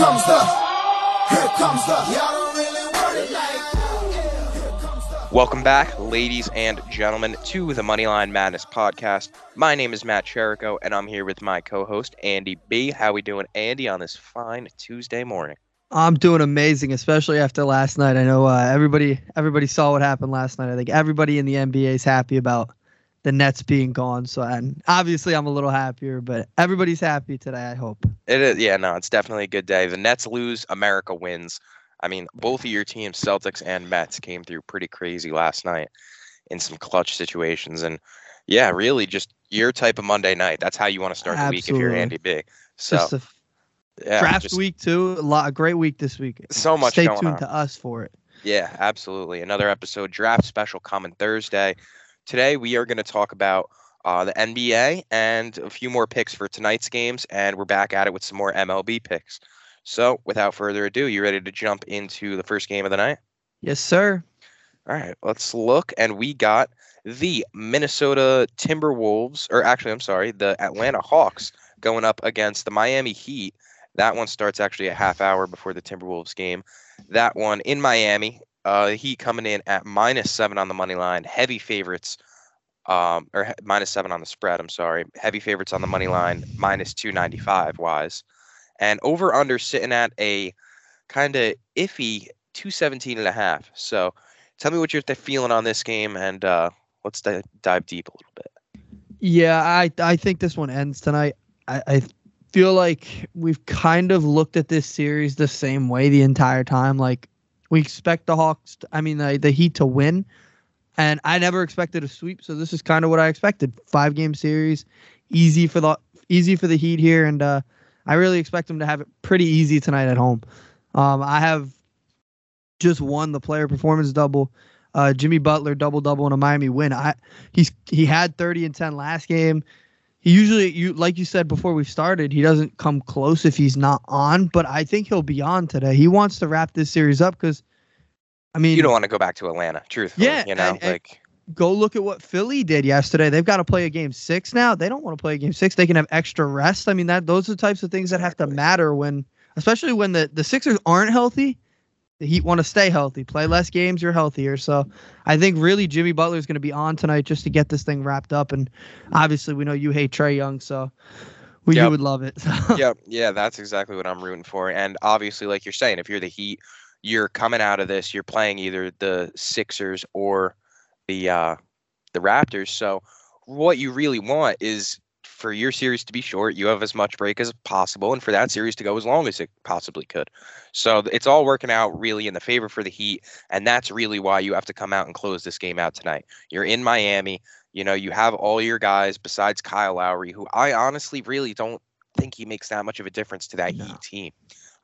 comes the, here comes the, y'all don't really want it like Here comes the. Welcome back, ladies and gentlemen, to the Moneyline Madness podcast. My name is Matt Chirico, and I'm here with my co-host Andy B. How we doing, Andy, on this fine Tuesday morning? I'm doing amazing, especially after last night. I know uh, everybody everybody saw what happened last night. I think everybody in the NBA is happy about the Nets being gone. So, and obviously, I'm a little happier, but everybody's happy today. I hope. It is, yeah, no, it's definitely a good day. The Nets lose, America wins. I mean, both of your teams, Celtics and Mets, came through pretty crazy last night in some clutch situations, and yeah, really just your type of Monday night. That's how you want to start the week if you're Andy B. So yeah, draft just week too. A lot, a great week this week. So much Stay going tuned on. to us for it. Yeah, absolutely. Another episode draft special coming Thursday. Today we are going to talk about uh, the NBA and a few more picks for tonight's games, and we're back at it with some more MLB picks. So, without further ado, you ready to jump into the first game of the night? Yes, sir. All right, let's look, and we got the Minnesota Timberwolves, or actually, I'm sorry, the Atlanta Hawks going up against the Miami Heat. That one starts actually a half hour before the Timberwolves game. That one in Miami. Uh, Heat coming in at minus seven on the money line. Heavy favorites, um, or he- minus seven on the spread. I'm sorry. Heavy favorites on the money line, minus 295 wise. And over under sitting at a kind of iffy 217 and a half. So tell me what you're th- feeling on this game, and uh, let's di- dive deep a little bit. Yeah, I I think this one ends tonight. I, I feel like we've kind of looked at this series the same way the entire time. Like we expect the Hawks, to, I mean the the Heat to win, and I never expected a sweep. So this is kind of what I expected. Five game series, easy for the easy for the Heat here, and uh, I really expect them to have it pretty easy tonight at home. Um, I have just won the player performance double. Uh, Jimmy Butler double double in a Miami win. I he's he had 30 and 10 last game. He usually you like you said before we started, he doesn't come close if he's not on, but I think he'll be on today. He wants to wrap this series up cuz I mean, You don't want to go back to Atlanta, truthfully. Yeah, you know, and- and- like go look at what Philly did yesterday. They've got to play a game 6 now. They don't want to play a game 6. They can have extra rest. I mean, that those are the types of things that have to matter when especially when the the Sixers aren't healthy. The Heat want to stay healthy. Play less games, you're healthier. So I think really Jimmy Butler is going to be on tonight just to get this thing wrapped up. And obviously, we know you hate Trae Young, so we Yep. you would love it. yep, yeah, that's exactly what I'm rooting for. And obviously, like you're saying, if you're the Heat, you're coming out of this, you're playing either the Sixers or the uh, the Raptors. So what you really want is for your series to be short. You have as much break as possible, and for that series to go as long as it possibly could. So it's all working out really in the favor for the Heat, and that's really why you have to come out and close this game out tonight. You're in Miami. You know, you have all your guys besides Kyle Lowry, who I honestly really don't think he makes that much of a difference to that No. Heat team.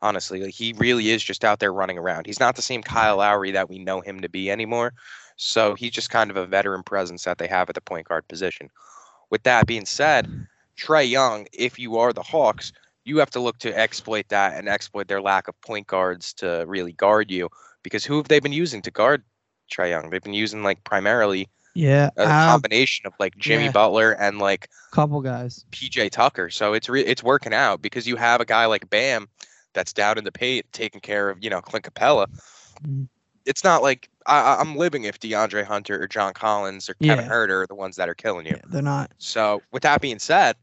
Honestly, like he really is just out there running around. He's not the same Kyle Lowry that we know him to be anymore. So he's just kind of a veteran presence that they have at the point guard position. With that being said, Trae Young, if you are the Hawks, you have to look to exploit that and exploit their lack of point guards to really guard you. Because who have they been using to guard Trae Young? They've been using like primarily yeah, a a combination of like Jimmy yeah. Butler and like couple guys. PJ Tucker. So it's re- it's working out because you have a guy like Bam that's down in the paint taking care of you know Clint Capela. Mhm. It's not like I, I'm living if DeAndre Hunter or John Collins or Kevin Yeah. Huerter are the ones that are killing you. Yeah, they're not. So with that being said,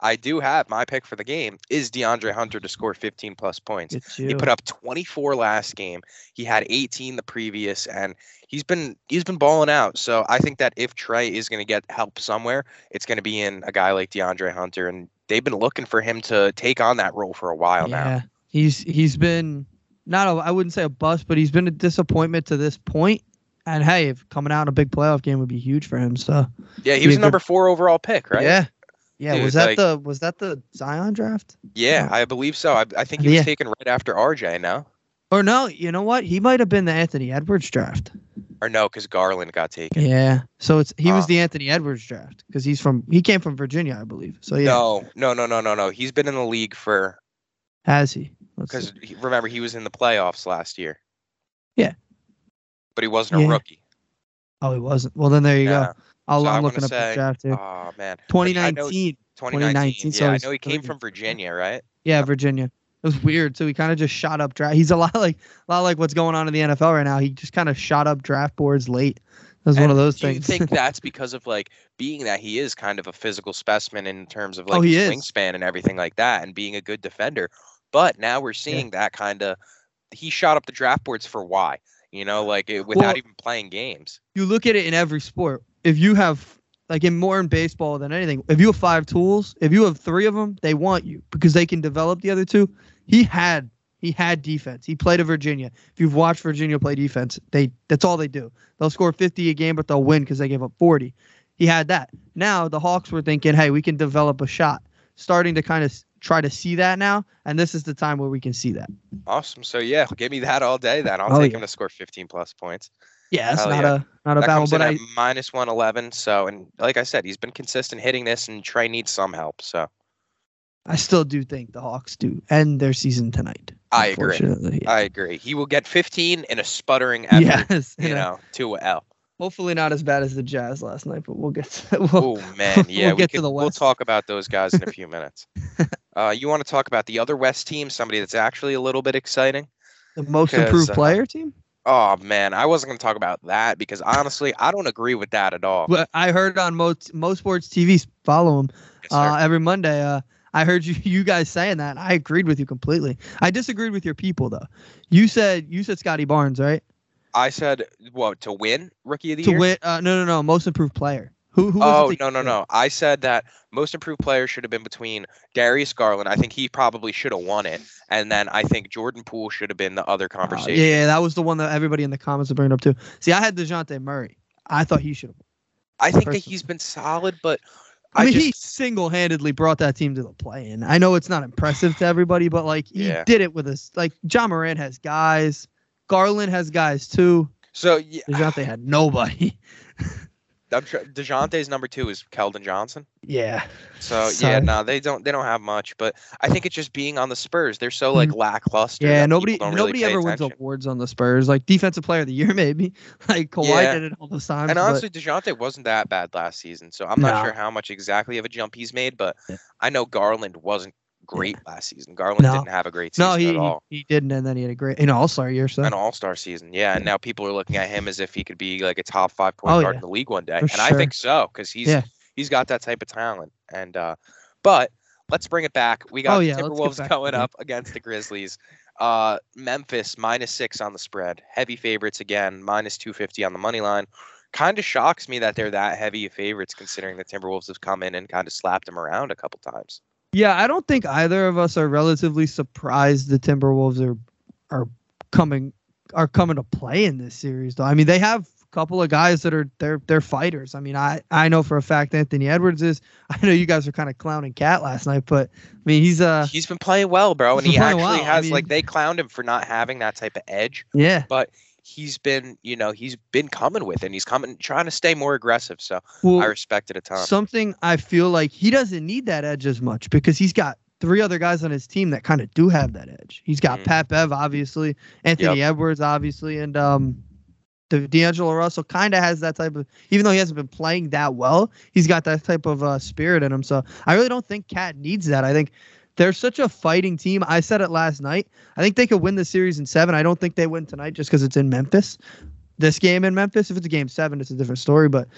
I do have my pick for the game is DeAndre Hunter to score 15 plus points. He put up 24 last game. He had 18 the previous, and he's been he's been balling out. So I think that if Trae is going to get help somewhere, it's going to be in a guy like DeAndre Hunter, and they've been looking for him to take on that role for a while now. yeah, he's he's been not a I wouldn't say a bust, but he's been a disappointment to this point. And hey, if coming out in a big playoff game would be huge for him. So Yeah, he was good- number four overall pick, right? yeah, yeah. Dude, was that like- the was that the Zion draft? yeah, I believe so. I, I think he was Yeah. taken right after RJ. No, Or no, you know what? He might have been the Anthony Edwards draft. or no, because Garland got taken. Yeah. So it's he was Uh, the Anthony Edwards draft because he's from he came from Virginia, I believe. So yeah, No, no, no, no, no, no. He's been in the league for has he? Because remember he was in the playoffs last year. Yeah. but he wasn't a Yeah. rookie. Oh, he wasn't. Well, then there you Yeah. go. I'll, So I'm looking up say, the draft here. Oh man, Like, I know 2019. 2019. 2019, so I know he came from Virginia, right? Yeah, Virginia. It was weird. So he kind of just shot up draft. He's a lot like a lot like what's going on in the NFL right now. He just kind of shot up draft boards late. It was one of those do you think that's because of like being that he is kind of a physical specimen in terms of oh, like Oh, his wingspan and everything like that, and being a good defender? But now we're seeing that kind of he shot up the draft boards for why? You know, like it, without Well- even playing games. you look at it in every sport. If you have like in more in baseball than anything, if you have five tools, if you have three of them, they want you because they can develop the other two. He had he had defense. He played at Virginia. If you've watched Virginia play defense, they that's all they do. They'll score 50 a game, but they'll win because they gave up 40. He had that. Now the Hawks were thinking, hey, we can develop a shot. Starting to kind of try to see that now, and this is the time where we can see that. Awesome. So yeah, give me that all day. Then I'll Oh, take yeah. him to score 15 plus points. Yeah, Hell not yeah. a not a that battle, but I at minus 111. So and like I said, he's been consistent hitting this, and Trae needs some help. So I still do think the Hawks do end their season tonight. I agree. unfortunately. I agree. He will get 15 in a sputtering effort. Yes, You know, to a L. Hopefully not as bad as the Jazz last night, but we'll get to we'll, Oh man, yeah, We'll we get to could, the we'll talk about those guys in a few minutes. Uh, you want to talk about the other West team, somebody that's actually a little bit exciting? the most improved uh, player team. Oh man, I wasn't going to talk about that because honestly, I don't agree with that at all. But I heard on most most sports TV follow him Yes, uh, every Monday. Uh, I heard you you guys saying that. and I agreed with you completely. I disagreed with your people though. You said you said Scottie Barnes, right? I said what to win rookie of the To year. To win. Uh, no, no, no. Most improved player. Who? who Oh no no no! I said that most improved player should have been between Darius Garland. I think he probably should have won it, and then I think Jordan Poole should have been the other Uh, conversation. yeah, yeah, that was the one that everybody in the comments are bringing up too. See, I had Dejounte Murray. I thought he should have. I think that he's been solid, but I, I, mean, just he single-handedly brought that team to the play-in. I know it's not impressive to everybody, but like he Yeah. did it with us. Like Ja Morant has guys, Garland has guys too. so yeah, Dejounte had nobody. I'm sure Dejounte's number two is Keldon Johnson. yeah, So yeah, no, they don't they don't have much, but I think it's just being on the Spurs. They're so hmm. like lackluster. Yeah. Nobody, really nobody pay ever wins awards on the Spurs. Like defensive player of the year, maybe. Like Kawhi Yeah. did it all the time. And honestly, Dejounte wasn't that bad last season, so I'm No. not sure how much exactly of a jump he's made. But Yeah. I know Garland wasn't great last season. Garland No. didn't have a great season no, he, at all. he didn't, and then he had a great, know, All Star year. So An All Star season, yeah. And now people are looking at him as if he could be like a top five point Oh, guard yeah. in the league one day, For and I think so because he's Yeah. he's got that type of talent. And uh, but let's bring it back. We got Oh, the yeah, Timberwolves going up against the Grizzlies. Uh, Memphis minus six on the spread. Heavy favorites again, minus two fifty on the money line. Kind of shocks me that they're that heavy of favorites, considering the Timberwolves have come in and kind of slapped them around a couple times. Yeah, I don't think either of us are relatively surprised the Timberwolves are are coming are coming to play in this series though. I mean, they have a couple of guys that are they're they're fighters. I mean, I I know for a fact Anthony Edwards is. I know you guys were kind of clowning KAT last night, but I mean, he's uh He's been playing well, bro, and he actually well. I has like they clowned him for not having that type of edge. yeah. but he's been, you know, he's been coming with. And he's coming, trying to stay more aggressive. So Well, I respect it a ton. something I feel like he doesn't need that edge as much because he's got three other guys on his team that kind of do have that edge. He's got Mhm. Pat Bev, obviously, Anthony Edwards, obviously, and um, the D'Angelo Russell kind of has that type of. Even though he hasn't been playing that well, he's got that type of uh, spirit in him. So I really don't think KAT needs that. I think. They're such a fighting team. I said it last night. I think they could win the series in seven. I don't think they win tonight just because it's in Memphis. This game in Memphis, if it's a game seven, it's a different story. But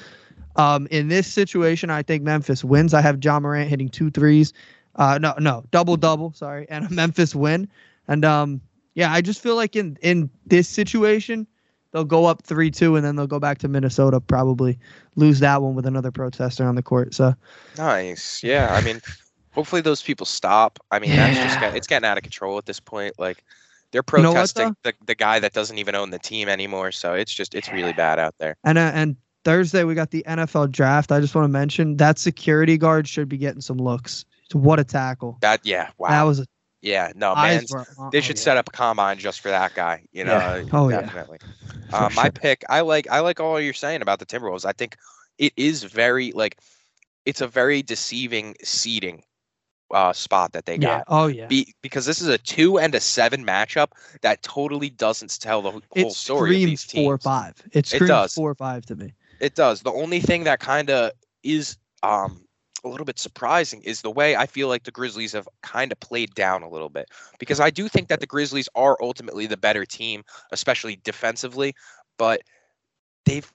um, in this situation, I think Memphis wins. I have Ja Morant hitting two threes. Uh, no, no, double double. Sorry, and a Memphis win. And um, yeah, I just feel like in in this situation, they'll go up three two, and then they'll go back to Minnesota. Probably lose that one with another protester on the court. So Nice. Yeah. I mean, hopefully those people stop. I mean, that's just Yeah. it's getting out of control at this point. Like they're You know what, protesting the, the guy that doesn't even own the team anymore. So it's just, it's really bad out there. and uh, and Thursday we got the NFL draft. I just want to mention that security guard should be getting some looks. What a tackle! That, yeah. Wow. That was a yeah. No, man. were- They oh, should yeah. set up a combine just for that guy. You know, Yeah. Oh, yeah. definitely. For Uh, my sure. pick, I like I like all you're saying about the Timberwolves. I think it is very like it's a very deceiving seeding uh, spot that they Yeah. got. Oh yeah. Be, because this is a two and a seven matchup that totally doesn't tell the whole it story of screams four or five. It It screams does. four or five to me. It does. The only thing that kind of is um a little bit surprising is the way I feel like the Grizzlies have kind of played down a little bit because I do think that the Grizzlies are ultimately the better team, especially defensively, but they've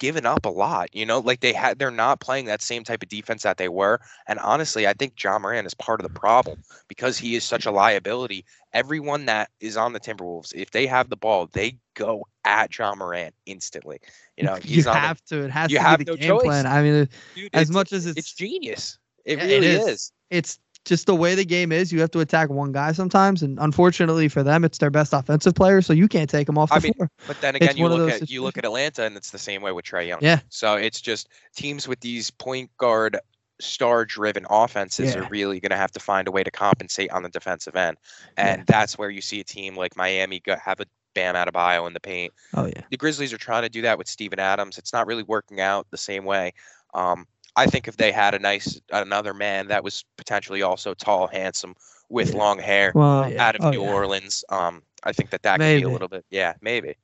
given up a lot. You know, like they had, they're not playing that same type of defense that they were. And honestly, I think Ja Morant is part of the problem because he is such a liability. Everyone that is on the Timberwolves, if they have the ball, they go at Ja Morant instantly. You know, you he's on the- have to. It has you to have be the no game choice. plan. I mean, Dude, as much as it's it's genius. It Yeah, really is. is. it's just the way the game is. You have to attack one guy sometimes, and unfortunately for them, it's their best offensive player, so you can't take them off the I mean, floor. But then It's again, you look at you look at Atlanta, and it's the same way with Trae Young. Yeah. So it's just teams with these point guard star-driven offenses Yeah. are really going to have to find a way to compensate on the defensive end, and that's where you see a team like Miami have a Bam Adebayo in the paint. Oh yeah, The Grizzlies are trying to do that with Steven Adams. It's not really working out the same way. Um, I think if they had a nice another man that was potentially also tall, handsome, with Yeah. long hair well, yeah. out of oh, New yeah. Orleans, um, I think that that could be Maybe. a little bit. Yeah, maybe.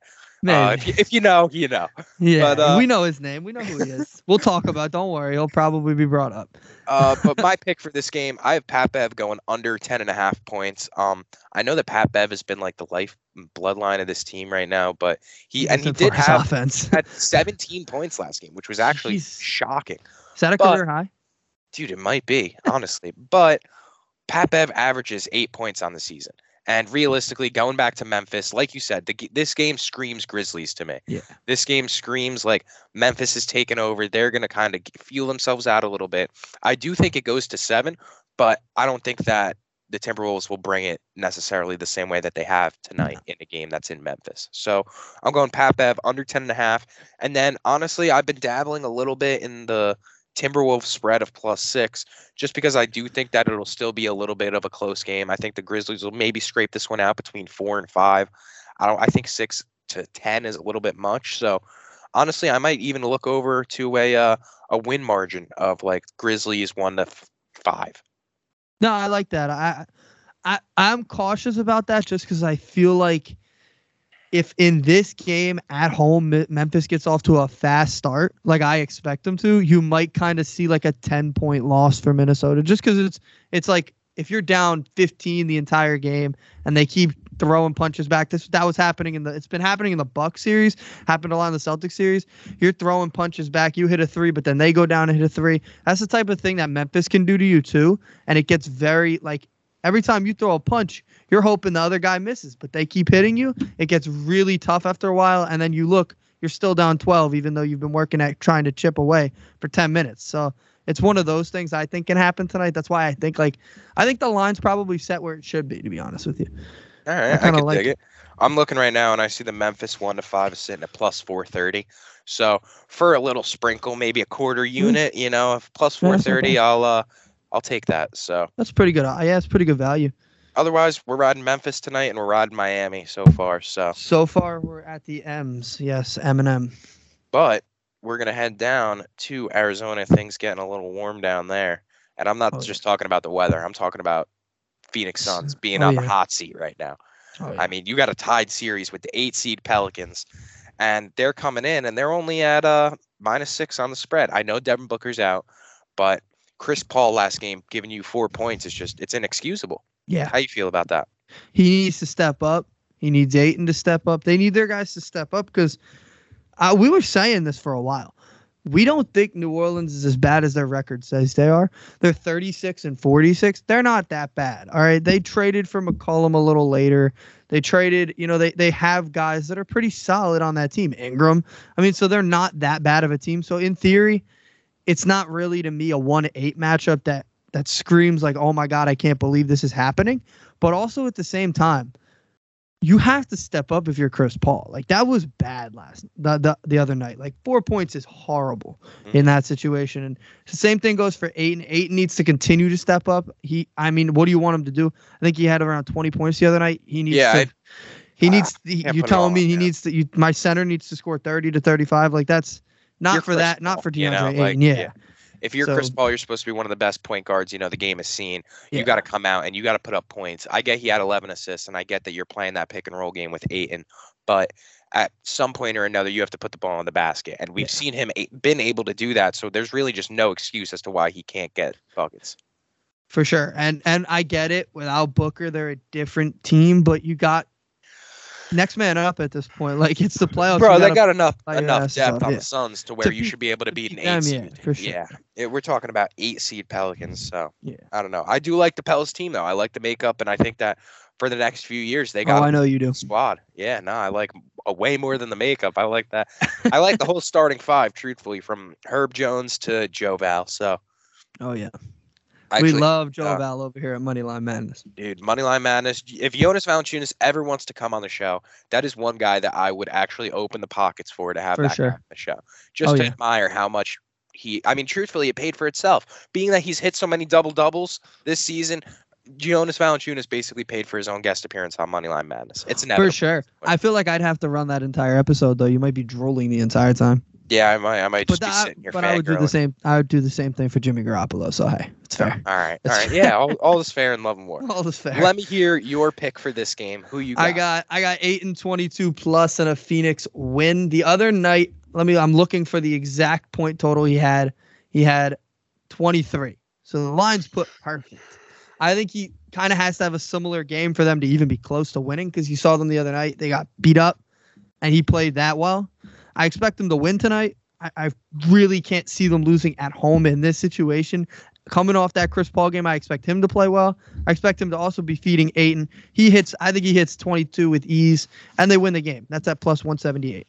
Maybe. Uh, if you if you know, you know. yeah, but, uh, we know his name. We know who he is. we'll talk about. it. Don't worry, he'll probably be brought up. Uh, but my pick for this game, I have Pat Bev going under 10 and a half points. Um, I know that Pat Bev has been like the life bloodline of this team right now, but he and he did for his have offense. had 17 points last game, which was actually Jeez. shocking. Is that a but- career high? Dude, it might be, honestly. but Pat Bev averages eight points on the season. And realistically, going back to Memphis, like you said, the, this game screams Grizzlies to me. Yeah. This game screams like Memphis is taking over. They're going to kind of feel themselves out a little bit. I do think it goes to seven, but I don't think that the Timberwolves will bring it necessarily the same way that they have tonight in a game that's in Memphis. So I'm going Pat Bev under 10 and a half. And then honestly, I've been dabbling a little bit in the Timberwolves spread of plus six, just because I do think that it'll still be a little bit of a close game. I think the Grizzlies will maybe scrape this one out between four and five. I don't. I think six to ten is a little bit much. So honestly, I might even look over to a uh, a win margin of like Grizzlies one to f- five. No, I like that. I, I, I'm cautious about that just because I feel like if in this game at home Memphis gets off to a fast start, like I expect them to, you might kind of see like a 10 point loss for Minnesota just because it's it's like if you're down 15 the entire game and they keep throwing punches back, this that was happening in the it's been happening in the Buck series, happened a lot in the Celtics series. You're throwing punches back, you hit a three, but then they go down and hit a three. That's the type of thing that Memphis can do to you too, and it gets very like every time you throw a punch, you're hoping the other guy misses, but they keep hitting you. It gets really tough after a while, and then you look, you're still down 12, even though you've been working at trying to chip away for 10 minutes. So it's one of those things I think can happen tonight. That's why I think like I think the line's probably set where it should be, to be honest with you. All right, I, can like dig it. I'm looking right now and I see the Memphis one to five is sitting at plus four thirty. So for a little sprinkle, maybe a quarter unit, you know, if plus four thirty. I'll uh I'll take that. So That's pretty good. Uh, Yeah, it's pretty good value. otherwise we're riding Memphis tonight and we're riding Miami so far. So So far, we're at the M's. Yes, M and M. but we're gonna head down to Arizona. Things getting a little warm down there. And I'm not Oh, yeah. just talking about the weather. I'm talking about Phoenix Suns being Oh, on the hot seat right now. Oh, I mean, you got a tied series with the eight seed Pelicans, and they're coming in and they're only at uh minus six on the spread. I know Devin Booker's out, but Chris Paul last game giving you four points is just it's inexcusable. yeah. How you feel about that? He needs to step up. He needs Ayton to step up. They need their guys to step up because uh, we were saying this for a while. We don't think New Orleans is as bad as their record says they are. They're 36 and 46. They're not that bad. All right. They traded for McCollum a little later. They traded, you know, they, they have guys that are pretty solid on that team. Ingram. I mean, so they're not that bad of a team. So in theory, it's not really to me a 1-8 matchup that that screams like, "Oh my god, I can't believe this is happening." But also at the same time, you have to step up if you're Chris Paul. Like that was bad last the the, the other night. Like four points is horrible in that situation. And the same thing goes for Ayton. Ayton needs to continue to step up. He, I mean, what do you want him to do? I think he had around 20 points the other night. He needs Yeah, to. I- he needs. He, you telling me he him. needs to? You, my center needs to score 30 to 35. Like that's not You're for Chris that. Not for DeAndre you know, Ayton. like, yeah. yeah. If you're Chris Paul, you're supposed to be one of the best point guards. You know the game is seen. You Yeah. got to come out and you got to put up points. I get he had 11 assists, and I get that you're playing that pick and roll game with Ayton, but at some point or another you have to put the ball in the basket, and we've Yeah. seen him a- been able to do that. So there's really just no excuse as to why he can't get buckets. for sure. And and I get it. Without Booker, they're a different team, but you got next man up at this point. Like it's the playoffs. Bro, they gotta enough enough depth on yeah. the Suns to where you beat- should be able to to beat an eight them, seed. yeah, for sure. Yeah, It- we're talking about eight seed Pelicans. So Yeah. I don't know. I do like the Pels team though. I like the makeup, and I think that for the next few years they oh, got. Oh, I know you do. squad. Yeah, no, I like a way more than the makeup. I like that. I like the whole starting five. Truthfully, from Herb Jones to Joe Val. So Oh yeah. Actually, we love Joe uh, Val over here at Moneyline Madness. dude, Moneyline Madness. If Jonas Valanciunas ever wants to come on the show, that is one guy that I would actually open the pockets for to have For that sure. on the show, just Oh, to yeah. admire how much he. I mean, truthfully, it paid for itself. Being that he's hit so many double doubles this season, Jonas Valanciunas basically paid for his own guest appearance on Moneyline Madness. It's inevitable. For sure. I feel like I'd have to run that entire episode though. You might be drooling the entire time. Yeah, I might. I might But just be that, sitting here but I would do the same. I would do the same thing for Jimmy Garoppolo. So hey, it's oh, fair. All right, all That's right, yeah, all, all is fair in love and war. All is fair. Let me hear your pick for this game. Who you got? I got I got eight and twenty two plus and a Phoenix win. The other night, let me I'm looking for the exact point total he had. He had twenty three. So the line's put perfect. I think he kind of has to have a similar game for them to even be close to winning because you saw them the other night. They got beat up and he played that well. I expect them to win tonight. I, I really can't see them losing at home in this situation. Coming off that Chris Paul game, I expect him to play well. I expect him to also be feeding Ayton. He hits, I think he hits 22 with ease, and they win the game. That's at plus 178.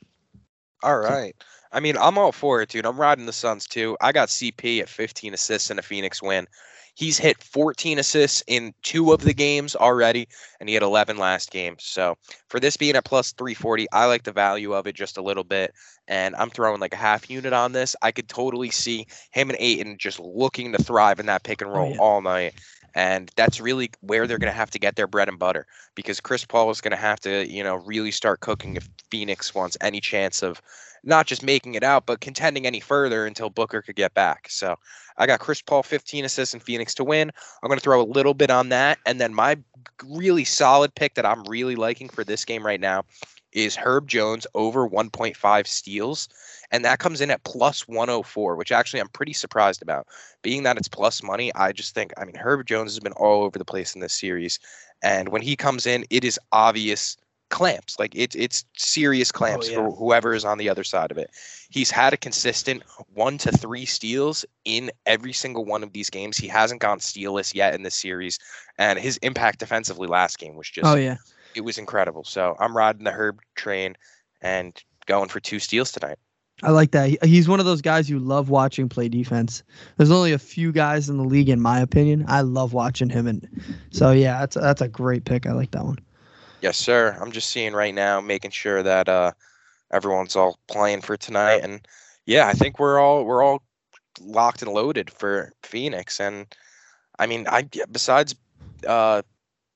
All right. I mean, I'm all for it, dude. I'm riding the Suns too. I got CP at 15 assists in a Phoenix win. He's hit 14 assists in two of the games already, and he had 11 last game. So for this being at plus 340, I like the value of it just a little bit. And I'm throwing like a half unit on this. I could totally see him and Ayton just looking to thrive in that pick and Oh, roll yeah. all night. And that's really where they're going to have to get their bread and butter because Chris Paul is going to have to, you know, really start cooking if Phoenix wants any chance of not just making it out, but contending any further until Booker could get back. So I got Chris Paul 15 assists and Phoenix to win. I'm going to throw a little bit on that. And then my really solid pick that I'm really liking for this game right now is Herb Jones over 1.5 steals. And that comes in at plus 104, which actually I'm pretty surprised about. Being that it's plus money, I just think, I mean, Herb Jones has been all over the place in this series. And when he comes in, it is obvious clamps. Like it's it's serious oh, clamps yeah. for whoever is on the other side of it. He's had a consistent one to three steals in every single one of these games. He hasn't gone stealless yet in this series, and his impact defensively last game was just Oh, yeah. it was incredible. So I'm riding the Herb train and going for two steals tonight. I like that. He's one of those guys you love watching play defense. There's only a few guys in the league, in my opinion. I love watching him, and so yeah, that's that's a great pick. I like that one. Yes, sir. I'm just seeing right now, making sure that uh, everyone's all playing for tonight, and yeah, I think we're all we're all locked and loaded for Phoenix. And I mean, I besides uh,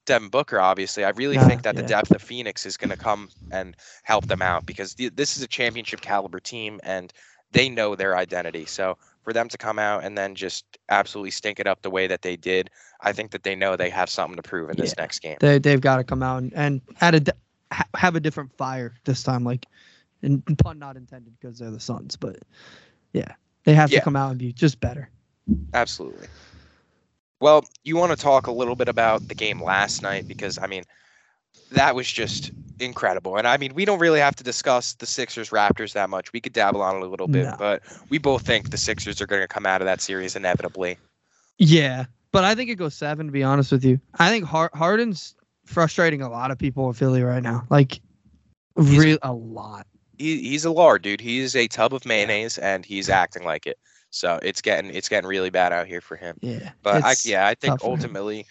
Devin Booker, obviously, I really Yeah, think that the depth of Phoenix is going to come and help them out because th- this is a championship caliber team, and they know their identity. So for them to come out and then just absolutely stink it up the way that they did, I think that they know they have something to prove in this Yeah. next game. They they've got to come out and, and add a di- ha- have a different fire this time. Like, and pun not intended because they're the Suns, but yeah, they have Yeah. to come out and be just better. Absolutely. Well, you want to talk a little bit about the game last night because I mean, that was just incredible. And I mean, we don't really have to discuss the Sixers Raptors that much. We could dabble on it a little bit, No. but we both think the Sixers are going to come out of that series inevitably. Yeah, but I think it goes seven. To be honest with you, I think Har- Harden's frustrating a lot of people in Philly right now. Like, real a lot. He, he's a lard, dude. He's a tub of mayonnaise, and he's acting like it. So it's getting it's getting really bad out here for him. Yeah, But I, yeah, I think tough for him. ultimately,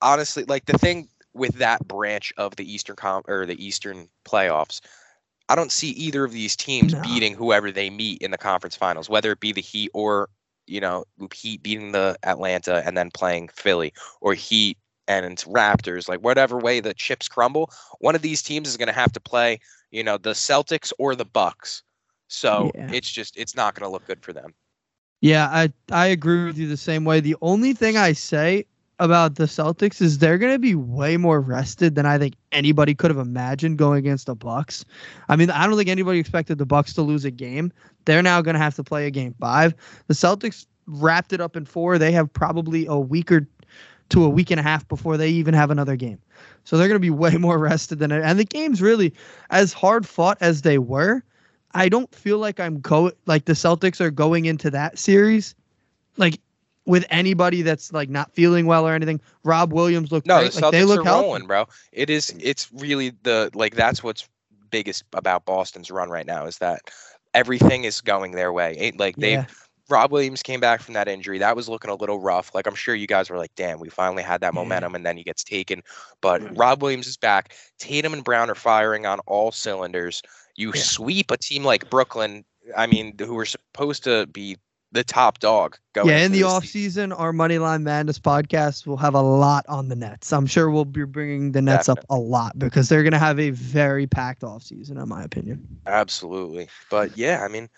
honestly, like the thing with that branch of the Eastern com or the Eastern playoffs, I don't see either of these teams No. beating whoever they meet in the conference finals, whether it be the Heat or you know Heat beating the Atlanta and then playing Philly, or Heat and Raptors. Like whatever way the chips crumble, one of these teams is going to have to play, you know, the Celtics or the Bucks. So Yeah. it's just it's not going to look good for them. Yeah, I I agree with you the same way. The only thing I say about the Celtics is they're going to be way more rested than I think anybody could have imagined going against the Bucks. I mean, I don't think anybody expected the Bucks to lose a game. They're now going to have to play a game 5. The Celtics wrapped it up in 4. They have probably a week or to a week and a half before they even have another game. So they're going to be way more rested than. And the games really as hard fought as they were, I don't feel like I'm go like the Celtics are going into that series like with anybody that's like not feeling well or anything. Rob Williams looked No, great. the like, Celtics they look are healthy. rolling, bro. It is. It's really the like that's what's biggest about Boston's run right now is that everything is going their way. Ain't like they Yeah. Rob Williams came back from that injury. That was looking a little rough. Like I'm sure you guys were like, "Damn, we finally had that momentum," and then he gets taken. But. Rob Williams is back. Tatum and Brown are firing on all cylinders. You Yeah. sweep a team like Brooklyn. I mean, who were supposed to be the top dog going. Yeah, in the off season, our Moneyline Madness podcast will have a lot on the Nets. I'm sure we'll be bringing the Nets up a lot because they're going to have a very packed off season, in my opinion. Absolutely. But yeah, I mean,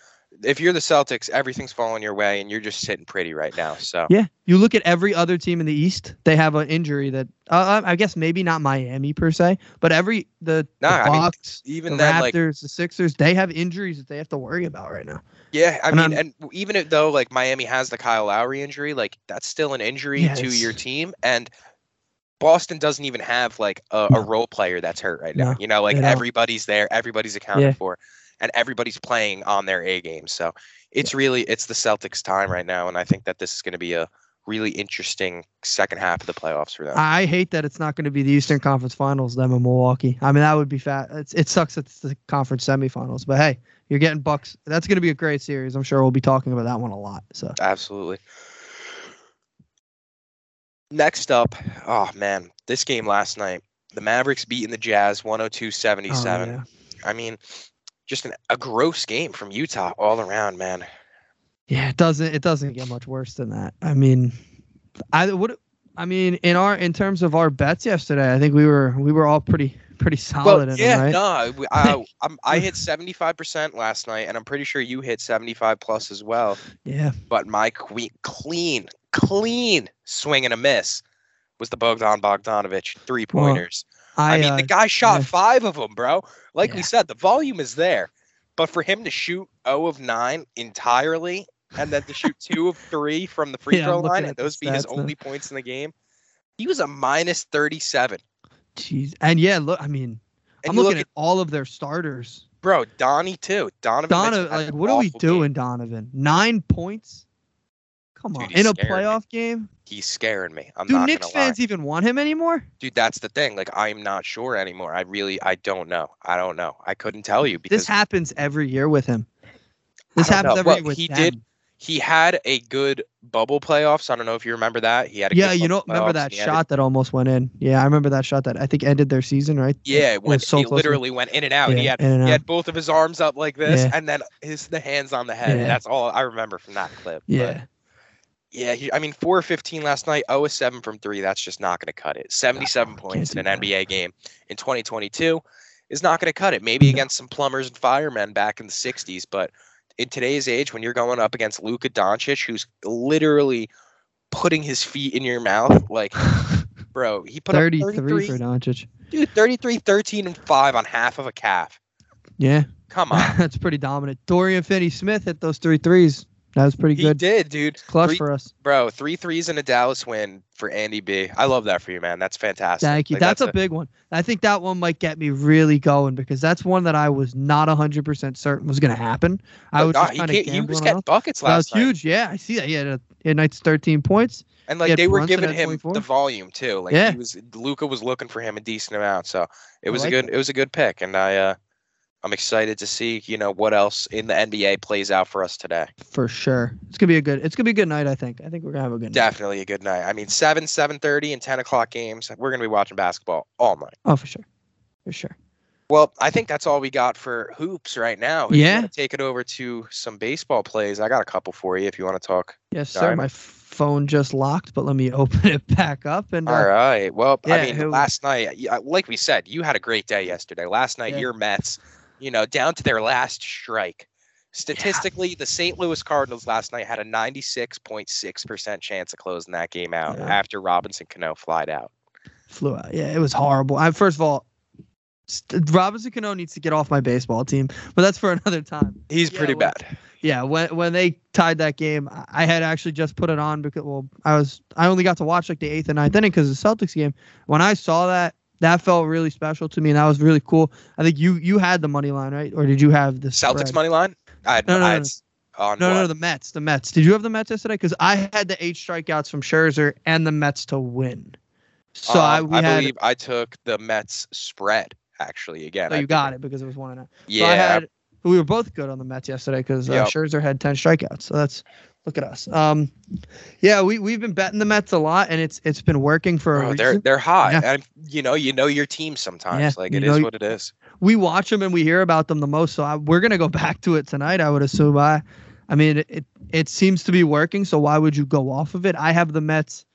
if you're the Celtics, everything's falling your way and you're just sitting pretty right now. So Yeah, you look at every other team in the East; they have an injury that uh, I guess maybe not Miami per se, but every the, Nah, the I mean, even the like, Raptors, the Sixers, they have injuries that they have to worry about right now. yeah, I and mean, I'm- and even if, though like Miami has the Kyle Lowry injury, like that's still an injury to your team. And Boston doesn't even have like a, No. a role player that's hurt right now. No, You know, like everybody's there, everybody's accounted Yeah. for, and everybody's playing on their A game. So it's really it's the Celtics' time right now, and I think that this is going to be a really interesting second half of the playoffs for them. I hate that it's not going to be the Eastern Conference Finals, them in Milwaukee. I mean, that would be fat. It's, it sucks that it's the conference semifinals, but hey, you're getting Bucks. That's going to be a great series. I'm sure we'll be talking about that one a lot. So Absolutely. Next up, oh man, this game last night. The Mavericks beating the Jazz 102 77. Oh, yeah. I mean, just an, a gross game from Utah all around, man. Yeah, it doesn't it doesn't get much worse than that. I mean, I would I mean in our in terms of our bets yesterday, I think we were we were all pretty pretty solid in yeah, it, right? no, I, I'm, I hit 75% last night, and I'm pretty sure you hit 75 plus as well. Yeah. But my que- clean, clean swing and a miss was the Bogdan Bogdanovich three pointers. I, I, mean, uh, the guy shot yeah. five of them, bro. Like we said, the volume is there, but for him to shoot 0 of 9 entirely and then to shoot two of three from the free Yeah, throw line and those be his only points in the game, he was a minus 37. Jeez. And yeah, look, I mean, And I'm looking look at all of their starters. bro, Donnie too. Donovan. Donovan, like, what are we awful game. doing, Donovan? Nine points? Come on. he's In a scaring me. playoff game? He's scaring me. I'm Do not Knicks gonna lie. fans even want him anymore? Dude, that's the thing. Like, I'm not sure anymore. I really, I don't know. I don't know. I couldn't tell you because This happens every year with him. This don't happens know. every Well, year with he them. did- he had a good bubble playoffs. I don't know if you remember that. He had a Yeah, good you know, bubble remember that and he had a- shot that almost went in. Yeah, I remember that shot that I think ended their season, right? yeah, it went. so he close literally went in and out. and he Yeah, had in and he out. had both of his arms up like this, Yeah. and then his the hands on the head. Yeah. That's all I remember from that clip. but Yeah. He, I mean, four fifteen last night. 0 of seven from three. That's just not going to cut it. Seventy-seven can't points in that. an NBA game in 2022 is not going to cut it. Maybe No. against some plumbers and firemen back in the 60s, but in today's age, when you're going up against Luka Doncic, who's literally putting his feet in your mouth, like, bro, he put 33, up 33, for Doncic. dude, 33, 13, and 5 on half of a calf. Yeah. Come on. That's pretty dominant. Dorian Finney Smith hit those three threes. That was pretty he good. did, dude. Clutch Three- for us. Bro, three threes and a Dallas win for Andy B. I love that for you, man. That's fantastic. Thank you. Like, that's, a, big one. I think that one might get me really going because that's one that I was not 100% certain was going to happen. I was Nah, just he, kind of he was getting buckets last. That was last night. huge. Yeah, I see that. He had a, he had Knights 13 points. And like they were Brunson giving him 24. the volume too. Like Yeah. he was Luka was looking for him a decent amount. So it was like a good it was a good pick. And I uh I'm excited to see, you know, what else in the NBA plays out for us today. For sure. It's gonna be a good. It's gonna be a good night. I think. I think we're gonna have a good night. Definitely a good night. I mean seven, seven thirty and ten o'clock games. We're gonna be watching basketball all night. Oh, for sure. For sure. Well, I think that's all we got for hoops right now. If Yeah. take it over to some baseball plays. I got a couple for you if you want to talk. Yes, sir. right. My phone just locked, but let me open it back up. And uh, All right. Well, yeah, I mean, last night, like we said, you had a great day yesterday. Last night, Yeah. your Mets, you know, down to their last strike, Statistically, the St. Louis Cardinals last night had a 96.6% chance of closing that game out Yeah. after Robinson Cano flied out. flew out. Yeah, it was horrible. I first of all, st- Robinson Cano needs to get off my baseball team, but that's for another time. He's Yeah, pretty well, bad. Yeah, when when they tied that game, I- I had actually just put it on because well, I was I only got to watch like the eighth and ninth inning because the Celtics game. When I saw that, that felt really special to me, and that was really cool. I think you you had the money line right, or did you have the Celtics spread? money line? I had, No, no, I no, had no. No, no, the Mets. The Mets. Did you have the Mets yesterday? Because I had the eight strikeouts from Scherzer and the Mets to win. So I, Um, we I had. believe I took the Mets spread actually again. oh, you got it because it was one and a. Yeah, So I had. We were both good on the Mets yesterday because uh, Yep. Scherzer had ten strikeouts. So that's look at us. Um, yeah, we we've been betting the Mets a lot, and it's it's been working for a they're they're hot, Yeah. and you know you know your team sometimes. Yeah, like it know is what it is. we watch them and we hear about them the most. So I, we're gonna go back to it tonight. I would assume. I, I mean, it it seems to be working. So why would you go off of it? I have the Mets.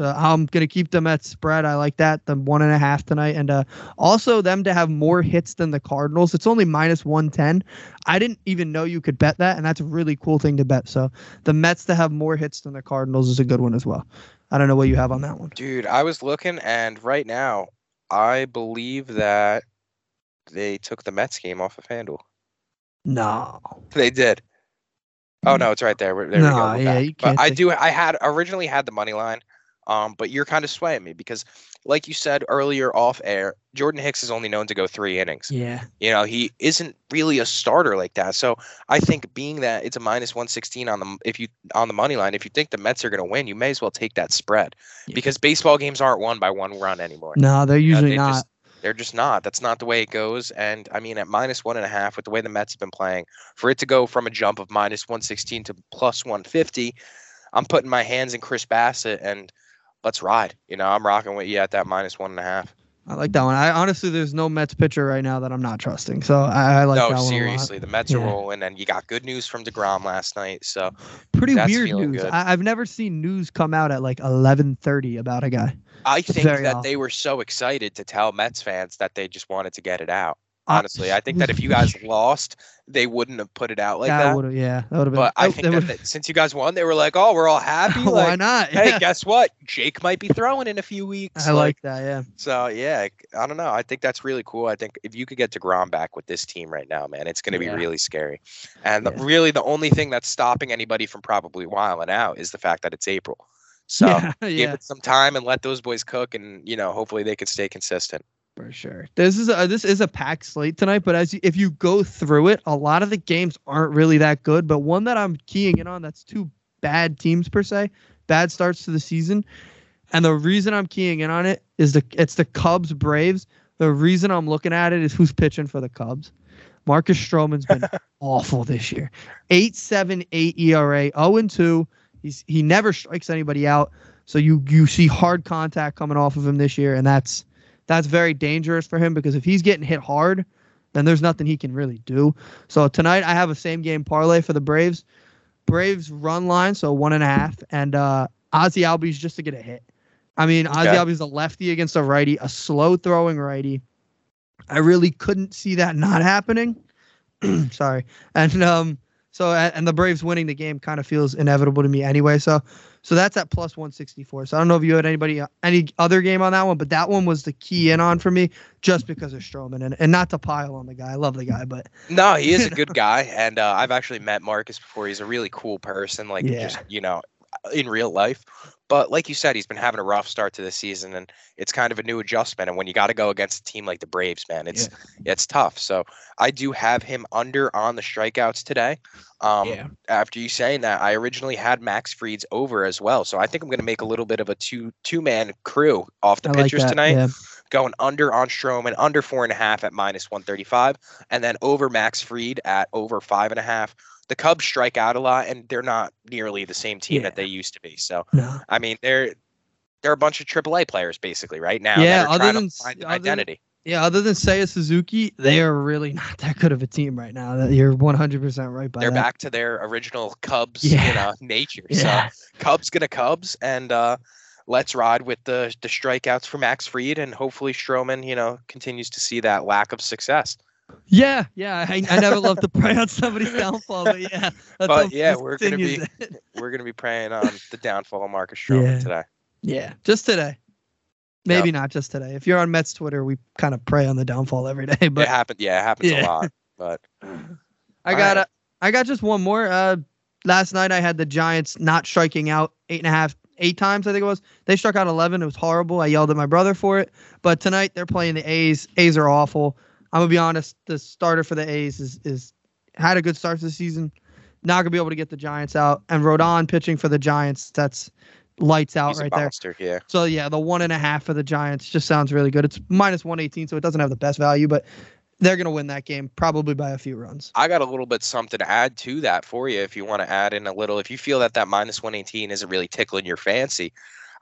Uh, I'm gonna keep them at spread. I like that. The one and a half tonight, and uh, also them to have more hits than the Cardinals. It's only minus one ten. I didn't even know you could bet that, and that's a really cool thing to bet. So the Mets to have more hits than the Cardinals is a good one as well. I don't know what you have on that one. Dude, I was looking, and right now, I believe that they took the Mets game off of FanDuel. No. They did. Oh no, it's right there. There No, we go. Yeah, you can't I do. I had originally had the money line, um, but you're kind of swaying me because, like you said earlier off air, Jordan Hicks is only known to go three innings. Yeah. You know, he isn't really a starter like that. So I think being that it's a minus one sixteen on the if you on the money line, if you think the Mets are going to win, you may as well take that spread Yeah. because baseball games aren't won by one run anymore. No, they're You know, usually they not. just- they're just not. That's not the way it goes. And I mean, at minus one and a half, with the way the Mets have been playing, for it to go from a jump of minus 116 to plus 150, I'm putting my hands in Chris Bassitt and let's ride. You know, I'm rocking with you at that minus one and a half. I like that one. I honestly, there's no Mets pitcher right now that I'm not trusting. So I, I like that no, one a lot. seriously, the Mets are rolling, and you got good news from deGrom last night. So Pretty weird news. good. I, I've never seen news come out at like 11:30 about a guy. I think that off. they were so excited to tell Mets fans that they just wanted to get it out. Honestly, I think that if you guys lost, they wouldn't have put it out like that that. would have, yeah, that would have been. But I oh, think that that, since you guys won, they were like, "Oh, we're all happy." why Like, not? hey, guess what? Jake might be throwing in a few weeks. I like that. Yeah. So yeah, I don't know. I think that's really cool. I think if you could get deGrom back with this team right now, man, it's going to be Yeah. really scary. And the, really, the only thing that's stopping anybody from probably wiling out is the fact that it's April. So yeah, give yeah, it some time and let those boys cook, and you know, hopefully they can stay consistent. For sure. This is a this is a packed slate tonight, but as you, if you go through it, a lot of the games aren't really that good. But one that I'm keying in on that's two bad teams per se, bad starts to the season, and the reason I'm keying in on it is the it's the Cubs Braves. The reason I'm looking at it is who's pitching for the Cubs. Marcus Stroman's been awful this year. 8.78 ERA, 0 and 2. He's he never strikes anybody out. So you you see hard contact coming off of him this year, and that's that's very dangerous for him because if he's getting hit hard, then there's nothing he can really do. So tonight I have a same game parlay for the Braves. Braves run line, so one and a half, and uh Ozzie Albies just to get a hit. I mean, Ozzie Albies a lefty against a righty, a slow throwing righty. I really couldn't see that not happening. Sorry, and um, so and the Braves winning the game kind of feels inevitable to me anyway. So, so that's at plus one sixty four. So I don't know if you had anybody any other game on that one, but that one was the key in on for me just because of Stroman and and not to pile on the guy. I love the guy, but No, he is a good guy, and uh, I've actually met Marcus before. He's a really cool person, like Yeah. just you know, in real life. But like you said, he's been having a rough start to the season, and it's kind of a new adjustment. And when you got to go against a team like the Braves, man, it's it's tough. So I do have him under on the strikeouts today. Um, After you saying that, I originally had Max Fried's over as well. So I think I'm going to make a little bit of a two two man crew off the I pitchers that. tonight Yeah. going under on Stroman, under four and a half at minus 135, and then over Max Fried at over five and a half. The Cubs strike out a lot, and they're not nearly the same team Yeah. that they used to be. So, No. I mean, they're they're a bunch of AAA players basically right now. Yeah, other trying than to find an other identity. Yeah, other than Seiya Suzuki, they are really not that good of a team right now. That you're 100% right by They're that. back to their original Cubs, Yeah. you know, nature. Yeah. So, Cubs gonna Cubs, and uh, let's ride with the the strikeouts for Max Fried, and hopefully Stroman, you know, continues to see that lack of success. Yeah, yeah. I, I never love to pray on somebody's downfall, but yeah. But, yeah, we're gonna be- it. We're gonna be praying on the downfall of Marcus Stroman Yeah. today. yeah, just today. Maybe not just today. If you're on Mets Twitter, we kind of pray on the downfall every day. it But happened. Yeah, it happens Yeah. a lot. But I got right. a, I got just one more. Uh, last night I had the Giants not striking out eight and a half, eight times. I think it was. They struck out eleven. It was horrible. I yelled at my brother for it. But tonight they're playing the A's. A's are awful. I'm gonna be honest. The starter for the A's is is had a good start to the season. Not gonna be able to get the Giants out. And Rodon pitching for the Giants. That's lights out he's right there. Yeah. So yeah, the one and a half for the Giants just sounds really good. It's minus one eighteen, so it doesn't have the best value, but they're gonna win that game probably by a few runs. I got a little bit something to add to that for you if you want to add in a little. If you feel that that minus 118 isn't really tickling your fancy,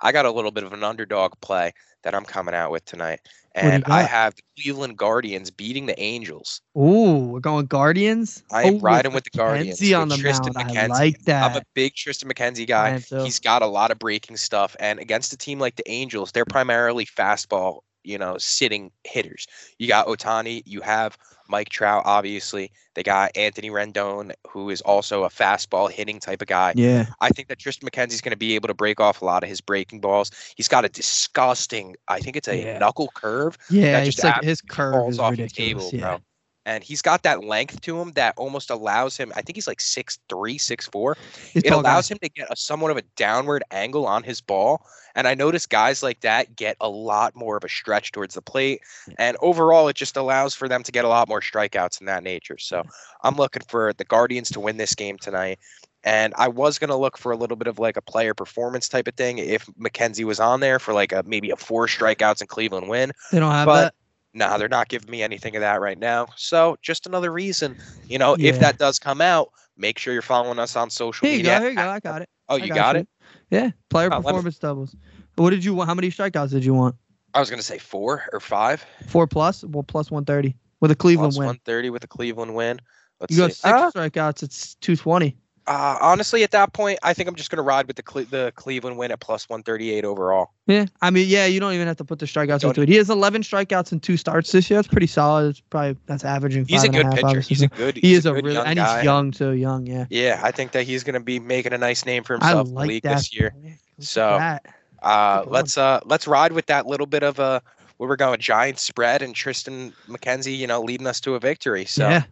I got a little bit of an underdog play that I'm coming out with tonight. And I have the Cleveland Guardians beating the Angels. Ooh, we're going Guardians. I am Oh, riding with the Guardians. McKenzie on with the Tristan mound. I like that. I'm a big Tristan McKenzie guy. He's got a lot of breaking stuff, and against a team like the Angels, they're primarily fastball, you know, sitting hitters. You got Ohtani, you have Mike Trout, obviously. They got Anthony Rendon, who is also a fastball hitting type of guy. yeah, I think that Tristan McKenzie's going to be able to break off a lot of his breaking balls. He's got a disgusting, I think it's a Yeah. knuckle curve yeah. just like his curve falls is off ridiculous. the table, yeah. bro. And he's got that length to him that almost allows him. I think he's like six three, six four. He's It tall guy. allows him to get a somewhat of a downward angle on his ball. And I notice guys like that get a lot more of a stretch towards the plate. And overall, it just allows for them to get a lot more strikeouts in that nature. So I'm looking for the Guardians to win this game tonight. And I was gonna look for a little bit of like a player performance type of thing if McKenzie was on there for like a maybe a four strikeouts in Cleveland win. They don't have but- that. Nah, they're not giving me anything of that right now. So just another reason, you know, Yeah. if that does come out, make sure you're following us on social Here you media. go. Here you go. I got it. Oh, you got, it? Yeah, player Oh, let me- performance doubles. What did you want? How many strikeouts did you want? I was gonna say four or five. Four plus. Well, plus one thirty with a Cleveland Plus win. 130 with a Cleveland win. Let's You go see. six Ah, strikeouts. It's two twenty. Uh, honestly, at that point, I think I'm just gonna ride with the Cle- the Cleveland win at plus 138 overall. Yeah, I mean, yeah, you don't even have to put the strikeouts Don't- into it. He has 11 strikeouts in two starts this year. That's pretty solid. It's probably that's averaging. He's a and good half, pitcher. obviously. He's a good. he is a, good really, and guy. he's young so Young, yeah. Yeah, I think that he's gonna be making a nice name for himself in the league that. this year. So. Uh, let's uh let's ride with that little bit of a where we're going giant spread and Tristan McKenzie, you know, leading us to a victory. So yeah,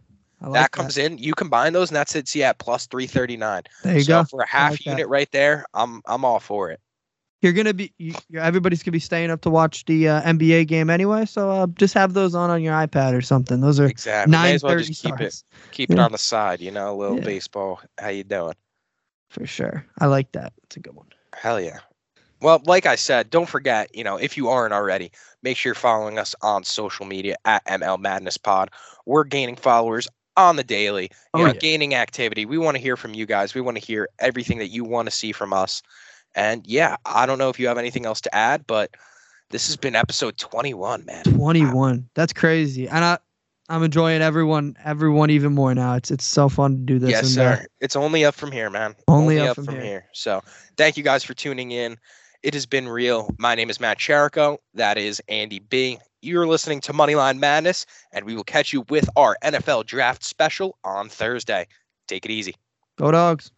like that comes in. You combine those, and that's sits you at plus three thirty nine. There you so go. for a half like that. unit right there, I'm I'm all for it. You're gonna be. You, everybody's gonna be staying up to watch the uh, NBA game anyway. So uh, just have those on on your iPad or something. Those are Exactly. Nine as well thirty just keep it keep it on the side, you know, a little Yeah. baseball. How you doing? for sure. I like that. It's a good one. Hell yeah. Well, like I said, don't forget, you know, if you aren't already, make sure you're following us on social media at ML Madness Pod. We're gaining followers on the daily, Oh, know, yeah. gaining activity. We want to hear from you guys. We want to hear everything that you want to see from us. And yeah, I don't know if you have anything else to add, but this has been episode 21, man. 21. That's crazy. And I, I'm enjoying everyone, everyone even more now. It's it's so fun to do this. yes, sir. It's only up from here, man. Only up from here. So thank you guys for tuning in. It has been real. My name is Matt Chirico. That is Andy B. You're listening to Moneyline Madness, and we will catch you with our NFL draft special on Thursday. Take it easy. go dogs.